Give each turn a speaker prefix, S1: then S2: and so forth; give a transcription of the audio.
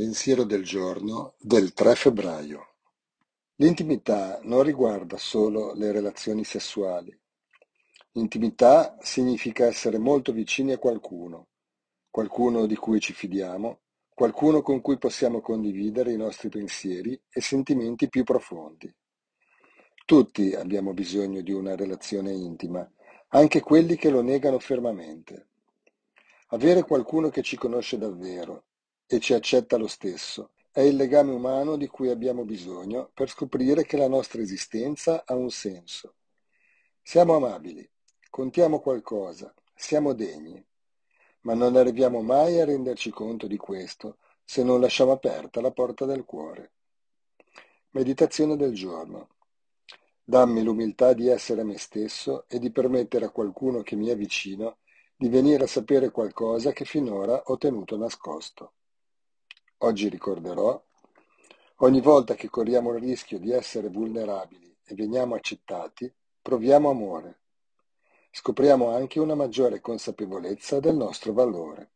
S1: Pensiero del giorno del 3 febbraio. L'intimità non riguarda solo le relazioni sessuali. Intimità significa essere molto vicini a qualcuno, qualcuno di cui ci fidiamo, qualcuno con cui possiamo condividere i nostri pensieri e sentimenti più profondi. Tutti abbiamo bisogno di una relazione intima, anche quelli che lo negano fermamente. Avere qualcuno che ci conosce davvero e ci accetta lo stesso. È il legame umano di cui abbiamo bisogno per scoprire che la nostra esistenza ha un senso. Siamo amabili, contiamo qualcosa, siamo degni, ma non arriviamo mai a renderci conto di questo se non lasciamo aperta la porta del cuore. Meditazione del giorno. Dammi l'umiltà di essere me stesso e di permettere a qualcuno che mi è vicino di venire a sapere qualcosa che finora ho tenuto nascosto. Oggi ricorderò, ogni volta che corriamo il rischio di essere vulnerabili e veniamo accettati, proviamo amore. Scopriamo anche una maggiore consapevolezza del nostro valore.